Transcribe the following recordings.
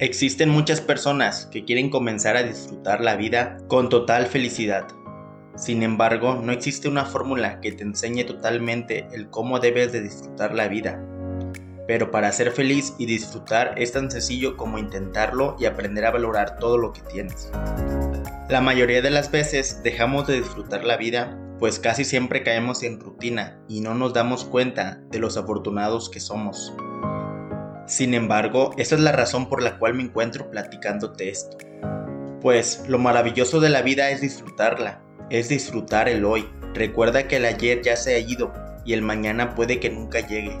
Existen muchas personas que quieren comenzar a disfrutar la vida con total felicidad. Sin embargo, no existe una fórmula que te enseñe totalmente el cómo debes de disfrutar la vida. Pero para ser feliz y disfrutar es tan sencillo como intentarlo y aprender a valorar todo lo que tienes. La mayoría de las veces dejamos de disfrutar la vida pues casi siempre caemos en rutina y no nos damos cuenta de los afortunados que somos. Sin embargo, esa es la razón por la cual me encuentro platicándote esto. Pues lo maravilloso de la vida es disfrutarla, es disfrutar el hoy. Recuerda que el ayer ya se ha ido y el mañana puede que nunca llegue.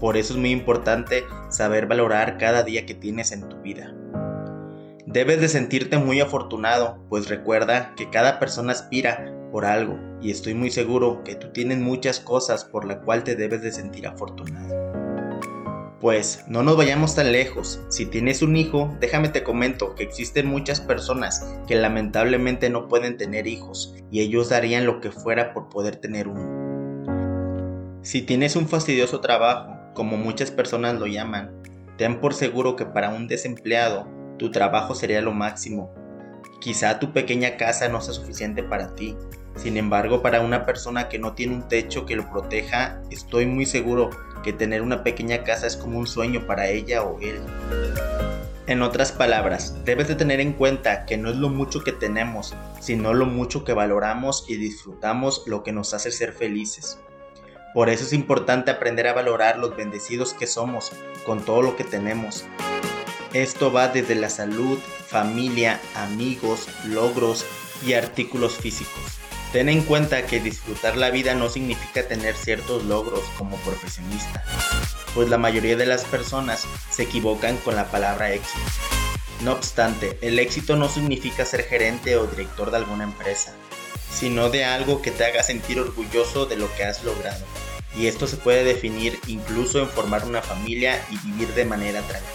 Por eso es muy importante saber valorar cada día que tienes en tu vida. Debes de sentirte muy afortunado, pues recuerda que cada persona aspira por algo y estoy muy seguro que tú tienes muchas cosas por la cual te debes de sentir afortunado. Pues no nos vayamos tan lejos. Si tienes un hijo, déjame te comento que existen muchas personas que lamentablemente no pueden tener hijos y ellos darían lo que fuera por poder tener uno. Si tienes un fastidioso trabajo, como muchas personas lo llaman, ten por seguro que para un desempleado tu trabajo sería lo máximo. Quizá tu pequeña casa no sea suficiente para ti, sin embargo para una persona que no tiene un techo que lo proteja, estoy muy seguro que tener una pequeña casa es como un sueño para ella o él. En otras palabras, debes de tener en cuenta que no es lo mucho que tenemos, sino lo mucho que valoramos y disfrutamos lo que nos hace ser felices. Por eso es importante aprender a valorar los bendecidos que somos con todo lo que tenemos. Esto va desde la salud, familia, amigos, logros y artículos físicos. Ten en cuenta que disfrutar la vida no significa tener ciertos logros como profesionista, pues la mayoría de las personas se equivocan con la palabra éxito. No obstante, el éxito no significa ser gerente o director de alguna empresa, sino de algo que te haga sentir orgulloso de lo que has logrado. Y esto se puede definir incluso en formar una familia y vivir de manera tranquila.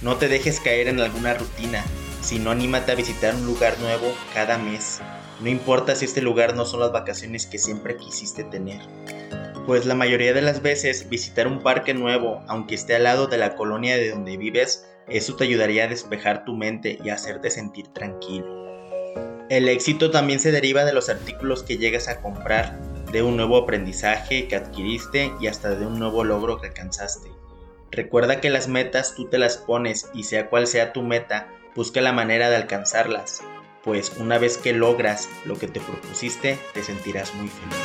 No te dejes caer en alguna rutina, sino anímate a visitar un lugar nuevo cada mes no importa si este lugar no son las vacaciones que siempre quisiste tener. Pues la mayoría de las veces visitar un parque nuevo, aunque esté al lado de la colonia de donde vives, eso te ayudaría a despejar tu mente y hacerte sentir tranquilo. El éxito también se deriva de los artículos que llegas a comprar, de un nuevo aprendizaje que adquiriste y hasta de un nuevo logro que alcanzaste. Recuerda que las metas tú te las pones y sea cual sea tu meta, busca la manera de alcanzarlas pues una vez que logras lo que te propusiste, te sentirás muy feliz.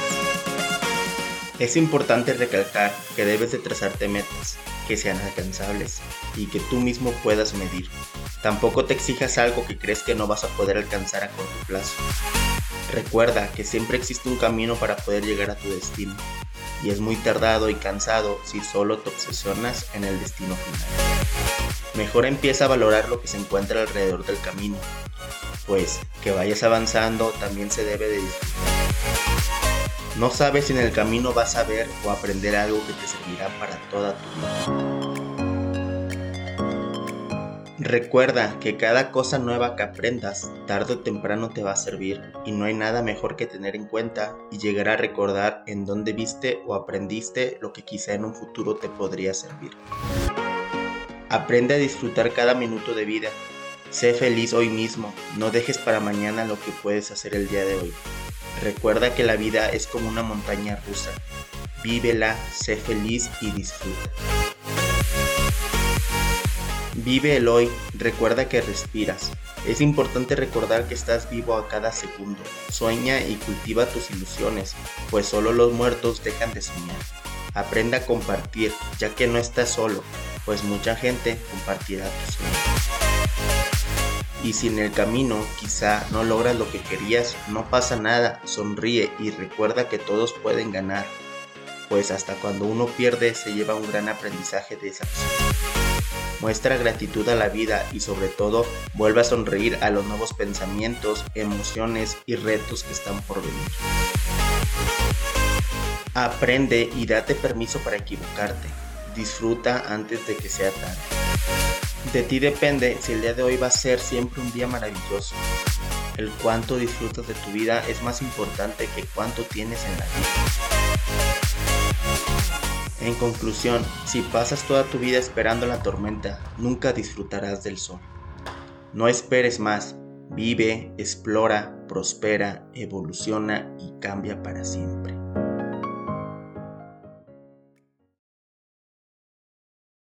Es importante recalcar que debes de trazarte metas que sean alcanzables y que tú mismo puedas medir. Tampoco te exijas algo que crees que no vas a poder alcanzar a corto plazo. Recuerda que siempre existe un camino para poder llegar a tu destino y es muy tardado y cansado si solo te obsesionas en el destino final. Mejor empieza a valorar lo que se encuentra alrededor del camino pues que vayas avanzando también se debe de. No sabes si en el camino vas a ver o aprender algo que te servirá para toda tu vida. Recuerda que cada cosa nueva que aprendas, tarde o temprano te va a servir y no hay nada mejor que tener en cuenta y llegar a recordar en dónde viste o aprendiste lo que quizá en un futuro te podría servir. Aprende a disfrutar cada minuto de vida Sé feliz hoy mismo, no dejes para mañana lo que puedes hacer el día de hoy. Recuerda que la vida es como una montaña rusa. Vívela, sé feliz y disfruta. Vive el hoy, recuerda que respiras. Es importante recordar que estás vivo a cada segundo. Sueña y cultiva tus ilusiones, pues solo los muertos dejan de soñar. Aprenda a compartir, ya que no estás solo, pues mucha gente compartirá tus sueños. Y si en el camino quizá no logras lo que querías, no pasa nada, sonríe y recuerda que todos pueden ganar, pues hasta cuando uno pierde se lleva un gran aprendizaje de esa. Muestra gratitud a la vida y sobre todo vuelve a sonreír a los nuevos pensamientos, emociones y retos que están por venir. Aprende y date permiso para equivocarte. Disfruta antes de que sea tarde. De ti depende si el día de hoy va a ser siempre un día maravilloso. El cuánto disfrutas de tu vida es más importante que cuánto tienes en la vida. En conclusión, si pasas toda tu vida esperando la tormenta, nunca disfrutarás del sol. No esperes más, vive, explora, prospera, evoluciona y cambia para siempre.